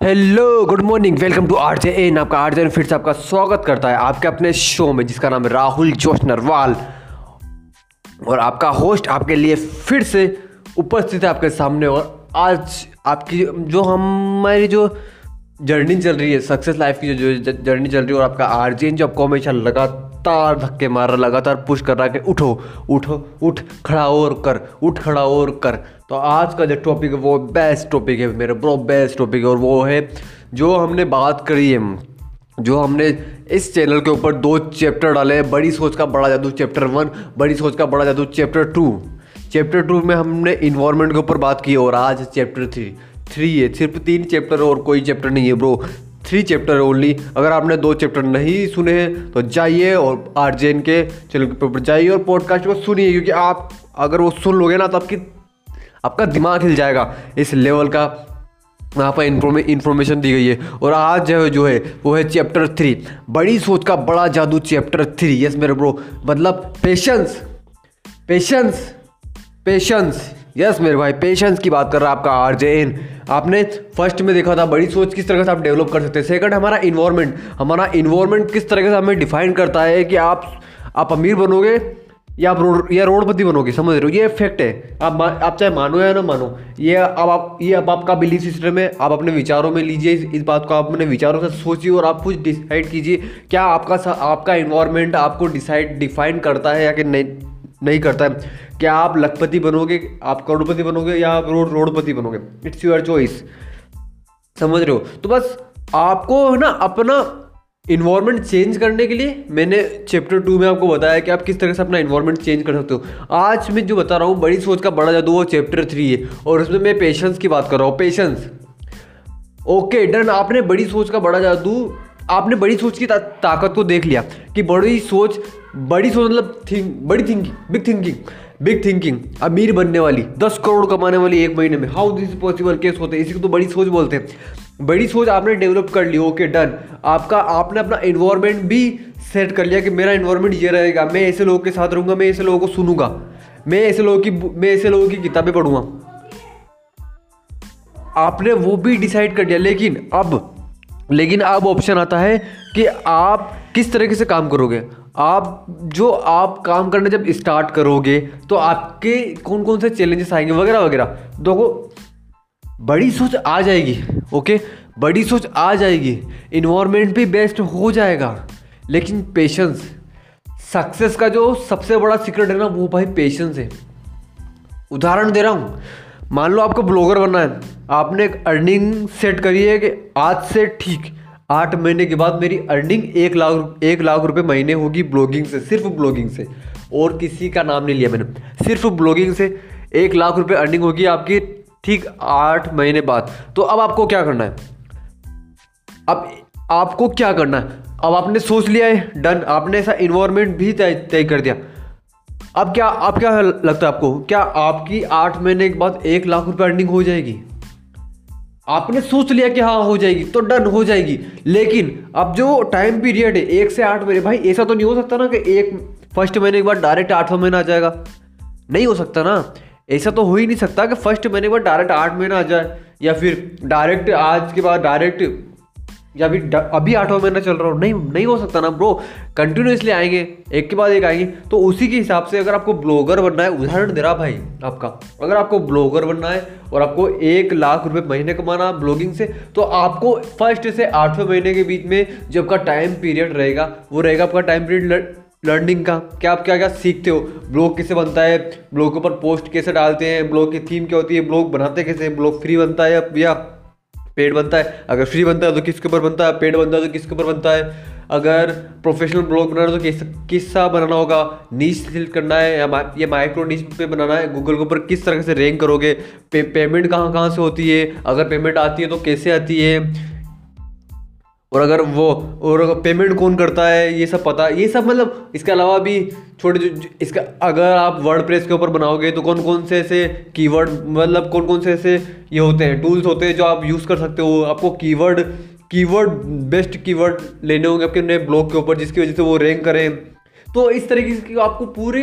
Hello good morning welcome to R J N आपका R J N फिर से आपका स्वागत करता है आपके अपने शो में, जिसका नाम है राहुल जोश नरवाल। और आपका होस्ट आपके लिए फिर से उपस्थित है आपके सामने। और आज आपकी जो हमारी जो जर्नी चल रही है सक्सेस लाइफ की जो जर्नी चल रही है, और आपका आर जे एन जो आपको हमेशा लगातार धक्के मार रहा, लगातार पुश कर रहा कि उठो उठो, उठ, खड़ा और कर, उठ, खड़ा और कर। तो आज का जो टॉपिक है, वो बेस्ट टॉपिक है मेरे ब्रो बेस्ट टॉपिक है और वो है जो हमने बात करी है, जो हमने इस चैनल के ऊपर दो चैप्टर डाले हैं, बड़ी सोच का बड़ा जादू चैप्टर वन बड़ी सोच का बड़ा जादू चैप्टर टू चैप्टर टू में हमने इन्वायरमेंट के ऊपर बात की और आज चैप्टर थ्री थ्री है, सिर्फ़ तीन चैप्टर और कोई चैप्टर नहीं है ब्रो थ्री चैप्टर ओनली अगर आपने दो चैप्टर नहीं सुने हैं तो जाइए और आरजेएन के चैनल के ऊपर जाइए और पॉडकास्ट को सुनिए, क्योंकि आप अगर वो सुन लोगे ना तो आपकी, आपका दिमाग हिल जाएगा। इस लेवल का वहाँ पर इंफॉर्मेशन दी गई है। और आज जो है जो है, वो है चैप्टर थ्री बड़ी सोच का बड़ा जादू चैप्टर थ्री यस मेरे ब्रो मतलब पेशेंस पेशेंस पेशेंस यस मेरे भाई पेशेंस की बात कर रहा है आपका आर जे एन आपने फ़र्स्ट में देखा था बड़ी सोच किस तरह से आप डेवलप कर सकते हैं। सेकंड हमारा इन्वायरमेंट हमारा इन्वायरमेंट किस तरह से हमें डिफाइन करता है कि आप आप अमीर बनोगे या आप रोड या रोडपति बनोगे समझ रहे हो? ये फैक्ट है। आप आप चाहे मानो या ना मानो ये अब आप ये अब आपका बिलीफ सिस्टम है। आप अपने विचारों में लीजिए इस, इस बात को आप अपने विचारों से सोचिए और आप कुछ डिसाइड कीजिए क्या आपका आपका इन्वायरमेंट आपको डिसाइड डिफाइन करता है या कि नहीं। नहीं करता है। क्या आप लखपति बनोगे, आप करोड़पति बनोगे या आप रोड, रोडपति बनोगे? इट्स योर चॉइस समझ रहे हो? तो बस आपको ना अपना इन्वायरमेंट चेंज करने के लिए मैंने चैप्टर टू में आपको बताया कि आप किस तरह से अपना इन्वायरमेंट चेंज कर सकते हो। आज मैं जो बता रहा हूँ, बड़ी सोच का बड़ा जादू वो चैप्टर थ्री है। और उसमें मैं पेशेंस की बात कर रहा हूँ पेशेंस ओके डन आपने बड़ी सोच का बड़ा जादू आपने बड़ी सोच की ता, ताकत को देख लिया कि बड़ी सोच बड़ी सोच मतलब थिंक बड़ी thinking big thinking big thinking अमीर बनने वाली दस करोड़ कमाने वाली एक महीने में। हाउ दिस पॉसिबल केस होते हैं। इसी को तो बड़ी सोच बोलते हैं। बड़ी सोच आपने डेवलप कर ली। ओके डन आपका आपने अपना इन्वायरमेंट भी सेट कर लिया कि मेरा इन्वायरमेंट ये रहेगा। मैं ऐसे लोगों के साथ रहूँगा मैं ऐसे लोगों को सुनूँगा। मैं ऐसे लोगों की मैं ऐसे लोगों की किताबें पढ़ूँगा। आपने वो भी डिसाइड कर लिया। लेकिन अब लेकिन अब ऑप्शन आता है कि आप किस तरीके से काम करोगे? आप जो आप काम करने जब स्टार्ट करोगे तो आपके कौन कौन से चैलेंजेस आएँगे वगैरह वगैरह। देखो, बड़ी सोच आ जाएगी ओके बड़ी सोच आ जाएगी। इन्वायरमेंट भी बेस्ट हो जाएगा, लेकिन पेशेंस सक्सेस का जो सबसे बड़ा सीक्रेट है ना, वो भाई पेशेंस है। उदाहरण दे रहा हूँ। मान लो आपको ब्लॉगर बनना है। आपने एक अर्निंग सेट करी है कि आज से ठीक आठ महीने के बाद मेरी अर्निंग एक लाख एक लाख रुपए महीने होगी ब्लॉगिंग से, सिर्फ़ ब्लॉगिंग से। और किसी का नाम नहीं लिया मैंने। सिर्फ़ ब्लॉगिंग से एक लाख रुपए अर्निंग होगी आपकी ठीक आठ महीने बाद। तो अब आपको क्या करना है? अब आपको क्या करना है? अब आपने सोच लिया है डन आपने ऐसा इन्वायरमेंट भी तय तय कर दिया। अब क्या अब क्या लगता है आपको? क्या आपकी आठ महीने के बाद एक लाख रुपए अर्निंग हो जाएगी? आपने सोच लिया कि हाँ हो जाएगी तो डन हो जाएगी। लेकिन अब जो टाइम पीरियड है, एक से आठ महीने, भाई, ऐसा तो नहीं हो सकता ना कि एक फ़र्स्ट महीने के बाद डायरेक्ट आठवां महीना आ जाएगा। नहीं हो सकता ना। ऐसा तो हो ही नहीं सकता कि फ़र्स्ट महीने के बाद डायरेक्ट आठ महीना आ जाए, या फिर डायरेक्ट आज के बाद डायरेक्ट या अभी अभी आठवां महीना चल रहा हो, नहीं नहीं हो सकता ना ब्रो कंटिन्यूसली आएँगे, एक के बाद एक आएँगे। तो उसी के हिसाब से अगर आपको ब्लॉगर बनना है, उदाहरण दे रहा भाई आपका, अगर आपको ब्लॉगर बनना है और आपको एक लाख रुपए महीने कमाना ब्लॉगिंग से तो आपको फ़र्स्ट से आठवें महीने के बीच में जो आपका टाइम पीरियड रहेगा, वो रहेगा आपका टाइम पीरियड लर्निंग का। क्या आप क्या क्या सीखते हो? ब्लॉग कैसे बनता है? ब्लॉग के ऊपर पोस्ट कैसे डालते हैं? ब्लॉग की थीम क्या होती है? ब्लॉग बनाते कैसे ब्लॉग फ्री बनता है या पेड बनता है अगर फ्री बनता है तो किसके ऊपर बनता है पेड बनता है तो किसके ऊपर बनता है। अगर प्रोफेशनल ब्लॉग बनाना है तो किस किस्सा बनाना होगा नीच सिलेक्ट करना है या ये माइक्रो नीच पे बनाना है गूगल के ऊपर किस तरह से रैंक करोगे पे, पेमेंट कहाँ कहाँ से होती है अगर पेमेंट आती है तो कैसे आती है और अगर वो, और पेमेंट कौन करता है, ये सब पता, ये सब मतलब इसके अलावा भी छोटे जो इसका, अगर आप वर्ड प्रेस के ऊपर बनाओगे तो कौन कौन से ऐसे कीवर्ड मतलब कौन कौन से ऐसे ये होते हैं टूल्स होते हैं जो आप यूज़ कर सकते हो, आपको कीवर्ड कीवर्ड बेस्ट कीवर्ड लेने होंगे आपके नए ब्लॉग के ऊपर, जिसकी वजह से वो रैंक करें। तो इस तरीके से आपको पूरे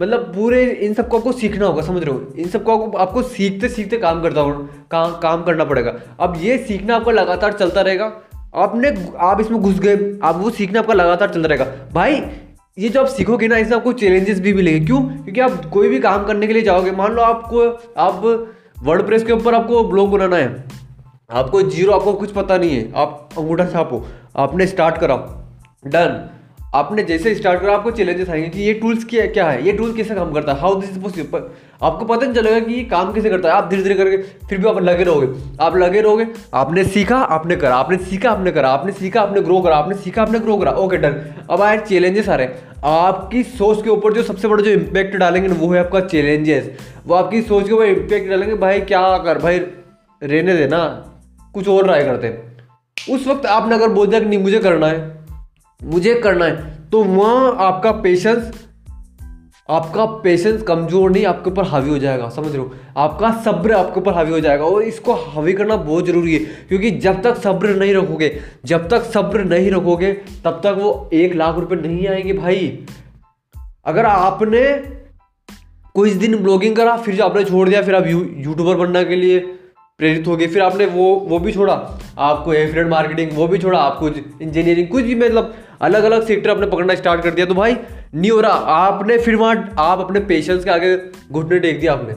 मतलब पूरे इन सबको आपको सीखना होगा, समझ रहे हो? इन सबको आपको आपको सीखते सीखते काम करता हो, काम काम करना पड़ेगा। अब ये सीखना आपका लगातार चलता रहेगा आपने आप इसमें घुस गए, आप वो सीखना आपका लगातार चलता रहेगा। भाई, ये जो आप सीखोगे ना, इसमें आपको चैलेंजेस भी मिलेंगे। क्यों? क्योंकि आप कोई भी काम करने के लिए जाओगे, मान लो आपको, आप वर्ड प्रेस के ऊपर आपको ब्लॉग बनाना है। आपको ज़ीरो आपको कुछ पता नहीं है। आप अंगूठा छापो, आपने स्टार्ट करा डन आपने जैसे स्टार्ट करा, आपको चैलेंजेस आएँगे कि ये टूल्स क्या क्या है, ये टूल कैसे काम करता है हाउ दिस पॉसिबल आपको पता नहीं चलेगा कि ये काम कैसे करता है। आप धीरे धीरे करके फिर भी आप लगे रहोगे। आप लगे रहोगे, आपने सीखा, आपने करा, आपने सीखा, आपने करा, आपने सीखा, आपने ग्रो करा, आपने सीखा, आपने ग्रो करा। ओके डन अब आए चैलेंजेस आ रहे हैं। आपकी सोच के ऊपर जो सबसे बड़ा जो इम्पैक्ट डालेंगे ना, वो है आपका चैलेंजेस वो आपकी सोच के ऊपर इम्पैक्ट डालेंगे, भाई क्या कर, भाई रहने देना कुछ और ट्राई करते। उस वक्त आपने अगर बोल दिया कि नहीं, मुझे करना है मुझे करना है। तो वहाँ आपका पेशेंस आपका पेशेंस कमज़ोर नहीं आपके ऊपर हावी हो जाएगा समझ रहे हो? आपका सब्र आपके ऊपर हावी हो जाएगा और इसको हावी करना बहुत ज़रूरी है क्योंकि जब तक सब्र नहीं रखोगे जब तक सब्र नहीं रखोगे तब तक वो एक लाख रुपए नहीं आएँगे भाई। अगर आपने कुछ दिन ब्लॉगिंग करा फिर आपने छोड़ दिया फिर आप यू, यूट्यूबर बनने के लिए प्रेरित हो गए फिर आपने वो वो भी छोड़ा आपको एफिलेट मार्केटिंग वो भी छोड़ा आपको इंजीनियरिंग कुछ भी मतलब अलग अलग सेक्टर आपने पकड़ना स्टार्ट कर दिया। तो भाई नहीं हो रहा आपने फिर वहाँ, आप अपने पेशेंस के आगे घुटने टेक दिया आपने।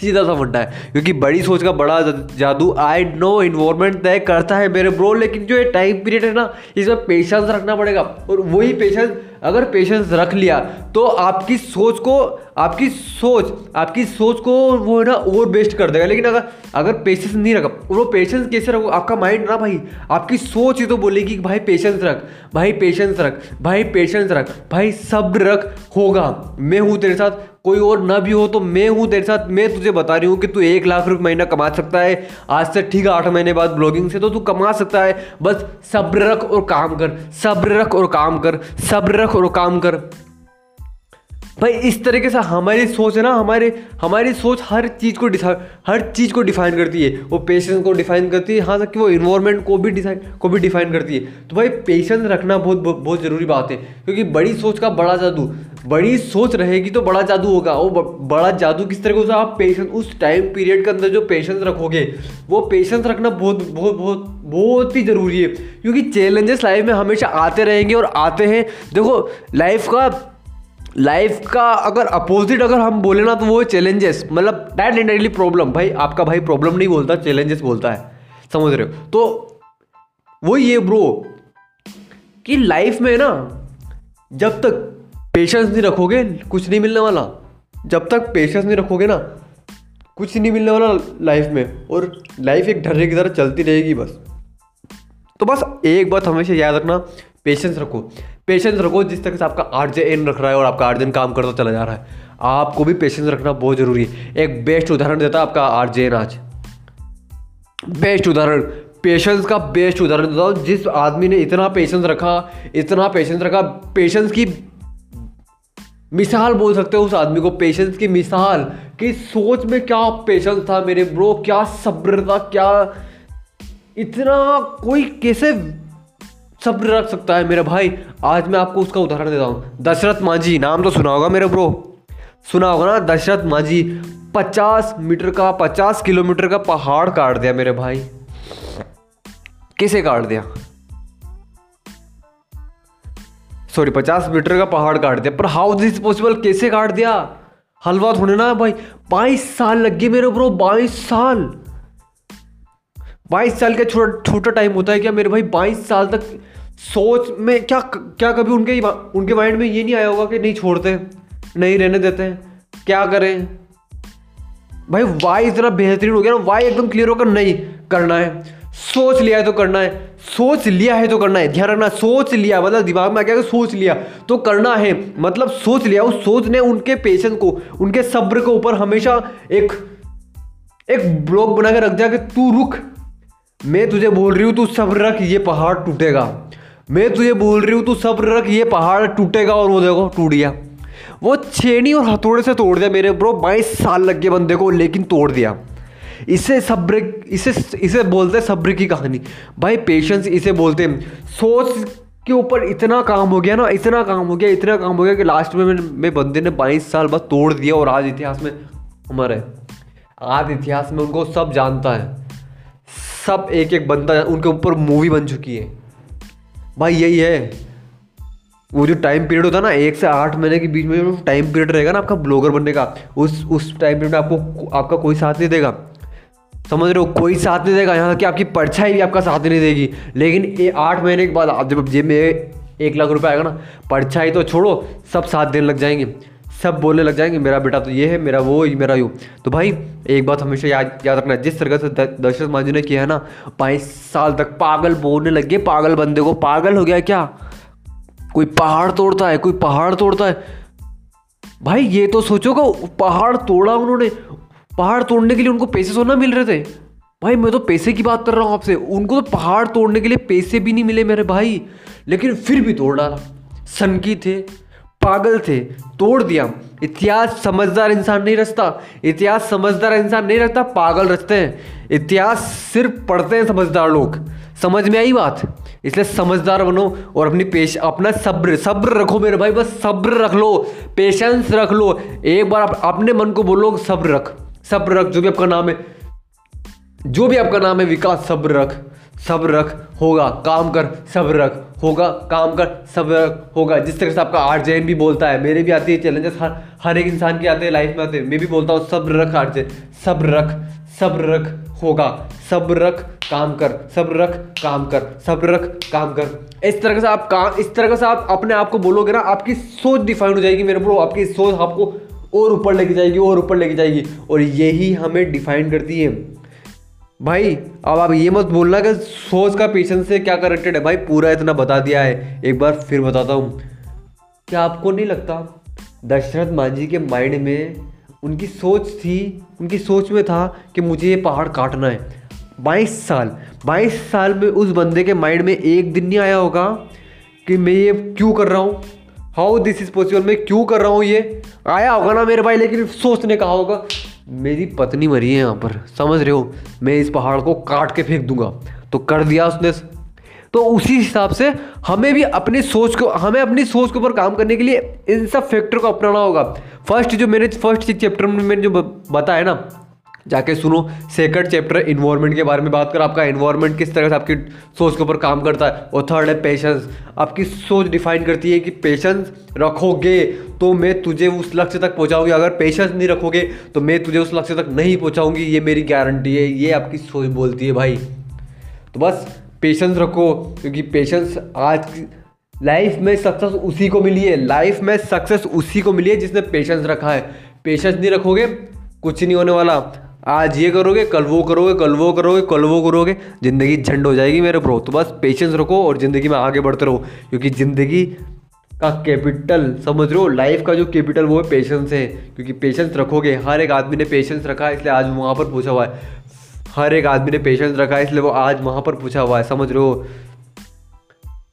सीधा सा फंडा है, क्योंकि बड़ी सोच का बड़ा जादू आई नो इन्वायरमेंट तय करता है मेरे ब्रो लेकिन जो ये टाइम पीरियड है ना, इसमें पेशेंस रखना पड़ेगा। और वही पेशेंस अगर पेशेंस रख लिया तो आपकी सोच को, आपकी सोच आपकी सोच को वो है ना ओवर बेस्ट कर देगा। लेकिन अगर अगर पेशेंस नहीं रखा, वो पेशेंस कैसे रखो आपका माइंड ना भाई, आपकी सोच ही तो बोलेगी कि भाई पेशेंस रख, भाई पेशेंस रख, भाई पेशेंस रख, भाई सब्र रख होगा। मैं हूँ तेरे साथ, कोई और ना भी हो तो मैं हूँ तेरे साथ, मैं तुझे बता रही हूँ कि तू एक लाख रुपये महीना कमा सकता है। आज से ठीक है, आठ महीने बाद ब्लॉगिंग से तो तू कमा सकता है। बस सब्र रख और काम कर सब्र रख और काम कर सब्र रख और काम कर। भाई, इस तरीके से हमारी सोच है ना, हमारे, हमारी सोच हर चीज़ को हर चीज़ को डिफाइन करती है। वो पेशेंस को डिफाइन करती है यहाँ तक कि वो इन्वायरमेंट को भी डिफाइन को भी डिफाइन करती है। तो भाई पेशेंस रखना बहुत बहुत ज़रूरी बात है, क्योंकि बड़ी सोच का बड़ा जादू। बड़ी सोच रहेगी तो बड़ा जादू होगा। वो बड़ा जादू किस तरीके से आप पेशेंस उस टाइम पीरियड के अंदर जो पेशेंस रखोगे, वो पेशेंस रखना बहुत बहुत बहुत बहुत ही ज़रूरी है। क्योंकि चैलेंजेस लाइफ में हमेशा आते रहेंगे और आते हैं। देखो लाइफ का लाइफ का अगर अपोजिट अगर हम बोले ना तो वो चैलेंजेस मतलब डैट इंडायरेक्टली प्रॉब्लम भाई, आपका भाई प्रॉब्लम नहीं बोलता चैलेंजेस बोलता है। समझ रहे हो? तो वो ये ब्रो कि लाइफ में ना, जब तक पेशेंस नहीं रखोगे, कुछ नहीं मिलने वाला। जब तक पेशेंस नहीं रखोगे ना, कुछ नहीं मिलने वाला लाइफ में, और लाइफ एक ढर्रे की तरह चलती रहेगी बस। तो बस एक बात हमेशा याद रखना पेशेंस रखो। पेशेंस रखो जिस तरह से आपका आठ एन रख रहा है और आपका आठ दिन काम करता चला जा रहा है। आपको भी पेशेंस रखना बहुत ज़रूरी है। एक बेस्ट उदाहरण देता है आपका आर एन आज। बेस्ट उदाहरण पेशेंस का बेस्ट उदाहरण देता हूँ। जिस आदमी ने इतना पेशेंस रखा, इतना पेशेंस रखा पेशेंस की मिसाल बोल सकते हो उस आदमी को पेशेंस की मिसाल कि सोच में क्या पेशेंस था मेरे ब्रो क्या सब्र था, क्या इतना कोई कैसे सब्र रख सकता है मेरा भाई? आज मैं आपको उसका उदाहरण देता हूँ। दशरथ मांझी नाम तो सुना होगा मेरे ब्रो सुना होगा ना? दशरथ मांझी पचास मीटर का, पचास किलोमीटर का पहाड़ काट दिया मेरे भाई। कैसे काट दिया? सॉरी पचास मीटर का पहाड़ काट दिया। पर हाउ दिस पॉसिबल कैसे काट दिया? हलवा थोड़े ना, भाई। बाईस साल लग गए मेरे ब्रो बाईस साल। बाईस साल का छोटा छोटा टाइम होता है क्या मेरे भाई? बाईस साल तक सोच में क्या क्या कभी उनके उनके माइंड में ये नहीं आया होगा कि नहीं छोड़ते, नहीं रहने देते हैं। क्या करें? भाई वाई इतना बेहतरीन हो गया ना? वाई एकदम क्लियर होकर नहीं करना है? सोच लिया है तो करना है। सोच लिया है तो करना है, ध्यान रखना, सोच लिया मतलब दिमाग में आ गया सोच लिया तो करना है मतलब सोच लिया, उस सोच ने उनके पेशेंस को, उनके सब्र के ऊपर हमेशा एक एक ब्लॉक बना के रख दिया कि तू रुक, मैं तुझे बोल रही हूँ तू सब्र रख, ये पहाड़ टूटेगा। मैं तुझे बोल रही हूँ तू सब्र रख, ये पहाड़ टूटेगा और वो देखो टूट गया। वो छेनी और हथौड़े से तोड़ दिया मेरे ब्रो बाईस साल लग गए बंदे को लेकिन तोड़ दिया। इसे सब्र इसे इसे बोलते हैं सब्र की कहानी। भाई पेशेंस इसे बोलते हैं। सोच के ऊपर इतना काम हो गया ना, इतना काम हो गया, इतना काम हो गया कि लास्ट में मैं बंदे ने बाईस साल बाद तोड़ दिया और आज इतिहास में हमारे आज इतिहास में उनको सब जानता है। सब एक एक बंदा उनके ऊपर मूवी बन चुकी है। भाई, यही है। वो जो टाइम पीरियड होता है ना, एक से आठ महीने के बीच में जो टाइम पीरियड रहेगा ना आपका ब्लॉगर बनने का, उस उस टाइम पीरियड में आपको आपका कोई साथ नहीं देगा। समझ रहे हो, कोई साथ नहीं देगा। यहाँ तक कि आपकी परछाई भी आपका साथ नहीं देगी। लेकिन ये आठ महीने के बाद आप जब जेब में एक लाख रुपए आएगा ना, परछाई तो छोड़ो, सब साथ देने लग जाएँगे। सब बोलने लग जाएँगे, मेरा बेटा तो ये है, मेरा वो मेरा यू। तो भाई, एक बात हमेशा याद याद रखना जिस तरह से दशरथ मांझी ने किया है ना, बाईस साल तक पागल बोलने लग गए, पागल बंदे को। पागल हो गया क्या? कोई पहाड़ तोड़ता है, कोई पहाड़ तोड़ता है। भाई, ये तो सोचो पहाड़ तोड़ा उन्होंने पहाड़ तोड़ने के लिए उनको पैसे सोना मिल रहे थे। भाई, मैं तो पैसे की बात कर रहा हूँ आपसे। उनको तो पहाड़ तोड़ने के लिए पैसे भी नहीं मिले मेरे भाई। लेकिन फिर भी तोड़ डाला। सनकी थे, पागल थे, तोड़ दिया। इतिहास समझदार इंसान नहीं रचता। इतिहास समझदार इंसान नहीं रचता, पागल रचते हैं। इतिहास सिर्फ़ पढ़ते हैं समझदार लोग। समझ में आई बात? इसलिए समझदार बनो और अपनी पेश, अपना सब्र सब्र रखो मेरे भाई। बस सब्र रख लो पेशेंस रख लो। एक बार अपने मन को बोलो, सब्र रख। सब्र रख जो भी आपका नाम है जो भी आपका नाम है विकास सब्र रख सब्र रख होगा काम कर सब्र रख होगा काम कर सब्र रख होगा जिस तरह से आपका आर जैन भी बोलता है मेरे भी आती है चैलेंजेस हर हर एक इंसान के आते हैं लाइफ में आते हैं मैं भी बोलता हूँ सब्र रख आर जैन सब्र रख सब्र रख होगा सब्र रख काम कर सब्र रख काम कर सब्र रख काम कर इस तरह से आप काम इस तरह से आप अपने आप को बोलोगे ना आपकी सोच डिफाइन हो जाएगी मेरे ब्रो आपकी सोच आपको और ऊपर लेके जाएगी, और ऊपर लेके जाएगी। और यही हमें डिफाइन करती है। भाई, अब आप ये मत बोलना कि सोच का पेशेंस से क्या कनेक्टेड है। भाई, पूरा इतना बता दिया है। एक बार फिर बताता हूँ। क्या आपको नहीं लगता, दशरथ मांझी के माइंड में उनकी सोच थी, उनकी सोच में था कि मुझे ये पहाड़ काटना है। बाईस साल बाईस साल में उस बंदे के माइंड में एक दिन नहीं आया होगा कि मैं ये क्यों कर रहा हूँ? हाउ दिस इज़ पॉसिबल मैं क्यों कर रहा हूँ ये? आया होगा ना मेरे भाई, लेकिन सोचने कहा होगा। मेरी पत्नी मरी है यहाँ पर, समझ रहे हो? मैं इस पहाड़ को काट के फेंक दूँगा। तो कर दिया उसने। तो उसी हिसाब से हमें भी अपनी सोच को, हमें अपनी सोच के ऊपर काम करने के लिए इन सब फैक्टर को अपनाना होगा। फ़र्स्ट जो मैंने फ़र्स्ट चैप्टर में मैंने जो बताया ना जाके सुनो सेकंड चैप्टर इन्वायरमेंट के बारे में बात कर। आपका इन्वायरमेंट किस तरह से आपकी सोच के ऊपर काम करता है? और थर्ड है पेशेंस आपकी सोच डिफाइन करती है कि पेशेंस रखोगे तो मैं तुझे उस लक्ष्य तक पहुंचाऊँगी। अगर पेशेंस नहीं रखोगे तो मैं तुझे उस लक्ष्य तक नहीं पहुंचाऊँगी। ये मेरी गारंटी है। ये आपकी सोच बोलती है भाई। तो बस पेशेंस रखो, क्योंकि पेशेंस आज लाइफ में सक्सेस उसी को मिली है। लाइफ में सक्सेस उसी को मिली है जिसने पेशेंस रखा है। पेशेंस नहीं रखोगे, कुछ नहीं होने वाला। आज ये करोगे, कल वो करोगे, कल वो करोगे, कल वो करोगे, ज़िंदगी झंड हो जाएगी मेरे प्रो तो बस पेशेंस रखो और ज़िंदगी में आगे बढ़ते रहो, क्योंकि ज़िंदगी का कैपिटल समझ रहे हो? लाइफ का जो कैपिटल वो है पेशेंस है। क्योंकि पेशेंस रखोगे, हर एक आदमी ने पेशेंस रखा है इसलिए आज वहाँ पर पूछा हुआ है। हर एक आदमी ने पेशेंस रखा है इसलिए वो आज वहाँ पर पूछा हुआ है, समझ रहे हो?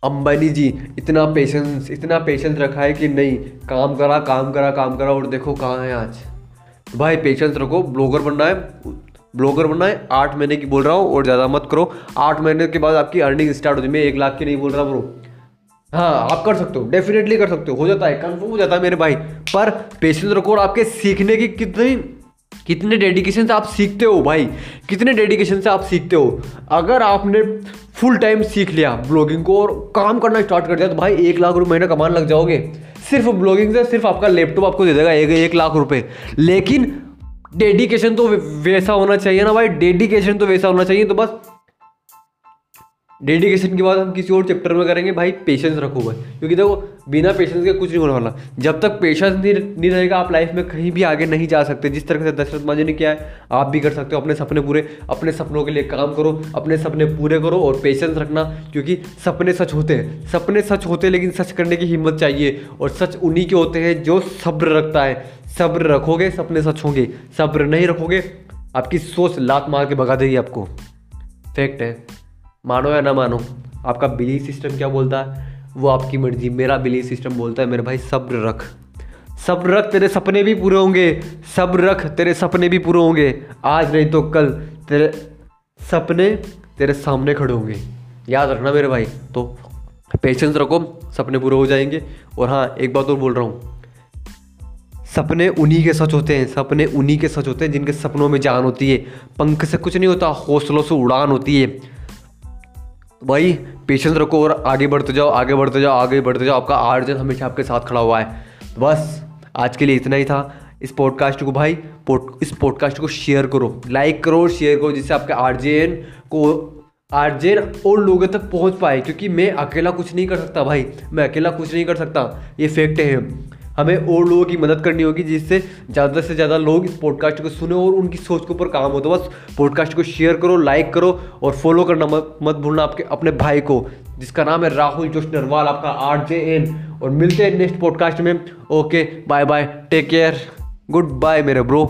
अंबानी जी, इतना पेशेंस इतना पेशेंस रखा है कि नहीं? काम करा काम करा काम करा, और देखो कहाँ है आज। भाई पेशेंस रखो ब्लॉगर बनना है ब्लॉगर बनना है, आठ महीने की बोल रहा हूँ और ज़्यादा मत करो। आठ महीने के बाद आपकी अर्निंग स्टार्ट होती है। मैं एक लाख की नहीं बोल रहा ब्रो हाँ आप कर सकते हो डेफिनेटली कर सकते हो। हो जाता है कन्फर्म हो जाता है मेरे भाई। पर पेशेंस रखो और आपके सीखने की कितनी, कितने डेडिकेशन से आप सीखते हो भाई? कितने डेडिकेशन से आप सीखते हो? अगर आपने फुल टाइम सीख लिया ब्लॉगिंग को और काम करना स्टार्ट कर दिया तो भाई एक लाख रुपये महीना कमाने लग जाओगे। सिर्फ़ ब्लॉगिंग से, सिर्फ़ आपका लैपटॉप आपको दे देगा एक एक लाख रुपए। लेकिन डेडिकेशन तो वैसा होना चाहिए ना भाई डेडिकेशन तो वैसा होना चाहिए तो बस डेडिकेशन के बाद हम किसी और चैप्टर में करेंगे, भाई पेशेंस रखो भाई क्योंकि देखो, बिना पेशेंस के कुछ नहीं होने वाला। जब तक पेशेंस नहीं नहीं रहेगा, आप लाइफ में कहीं भी आगे नहीं जा सकते। जिस तरह से दशरथ मांझी ने किया है, आप भी कर सकते हो। अपने सपने पूरे, अपने सपनों के लिए काम करो, अपने सपने पूरे करो और पेशेंस रखना। क्योंकि सपने सच होते हैं। सपने सच होते हैं, लेकिन सच करने की हिम्मत चाहिए। और सच उन्हीं के होते हैं जो सब्र रखता है। सब्र रखोगे, सपने सच होंगे। सब्र नहीं रखोगे, आपकी सोच लात मार के भगा देगी आपको। फैक्ट है। मानो या ना मानो, आपका बिलीफ सिस्टम क्या बोलता है? वो आपकी मर्ज़ी, मेरा बिलीफ सिस्टम बोलता है, मेरे भाई सब्र रख। सब्र रख, तेरे सपने भी पूरे होंगे। सब्र रख, तेरे सपने भी पूरे होंगे। आज नहीं तो कल तेरे सपने तेरे सामने खड़े होंगे। याद रखना मेरे भाई तो पेशेंस रखो, सपने पूरे हो जाएँगे। और हाँ एक बात और बोल रहा हूँ। सपने उन्हीं के सच होते हैं, सपने उन्हीं के सच होते हैं जिनके सपनों में जान होती है। पंख से कुछ नहीं होता, हौसलों से उड़ान होती है। भाई पेशेंस रखो और आगे बढ़ते जाओ, आगे बढ़ते जाओ, आगे बढ़ते जाओ। आपका आर्जन हमेशा आपके साथ खड़ा हुआ है। बस, आज के लिए इतना ही था इस पॉडकास्ट को। भाई पोड इस पॉडकास्ट को शेयर करो लाइक करो शेयर करो, जिससे आपके आर्जेन को, आर्जेन और लोगों तक पहुँच पाए। क्योंकि मैं अकेला कुछ नहीं कर सकता भाई, मैं अकेला कुछ नहीं कर सकता। ये फैक्ट है। हमें और लोगों की मदद करनी होगी जिससे ज़्यादा से ज़्यादा लोग इस पॉडकास्ट को सुने और उनकी सोच के ऊपर काम हो। तो बस पॉडकास्ट को शेयर करो लाइक करो और फॉलो करना मत मत भूलना आपके, अपने भाई को, जिसका नाम है राहुल जोश नरवाल, आपका आर जे एन और मिलते हैं नेक्स्ट पॉडकास्ट में। Okay bye bye take care goodbye मेरे ब्रो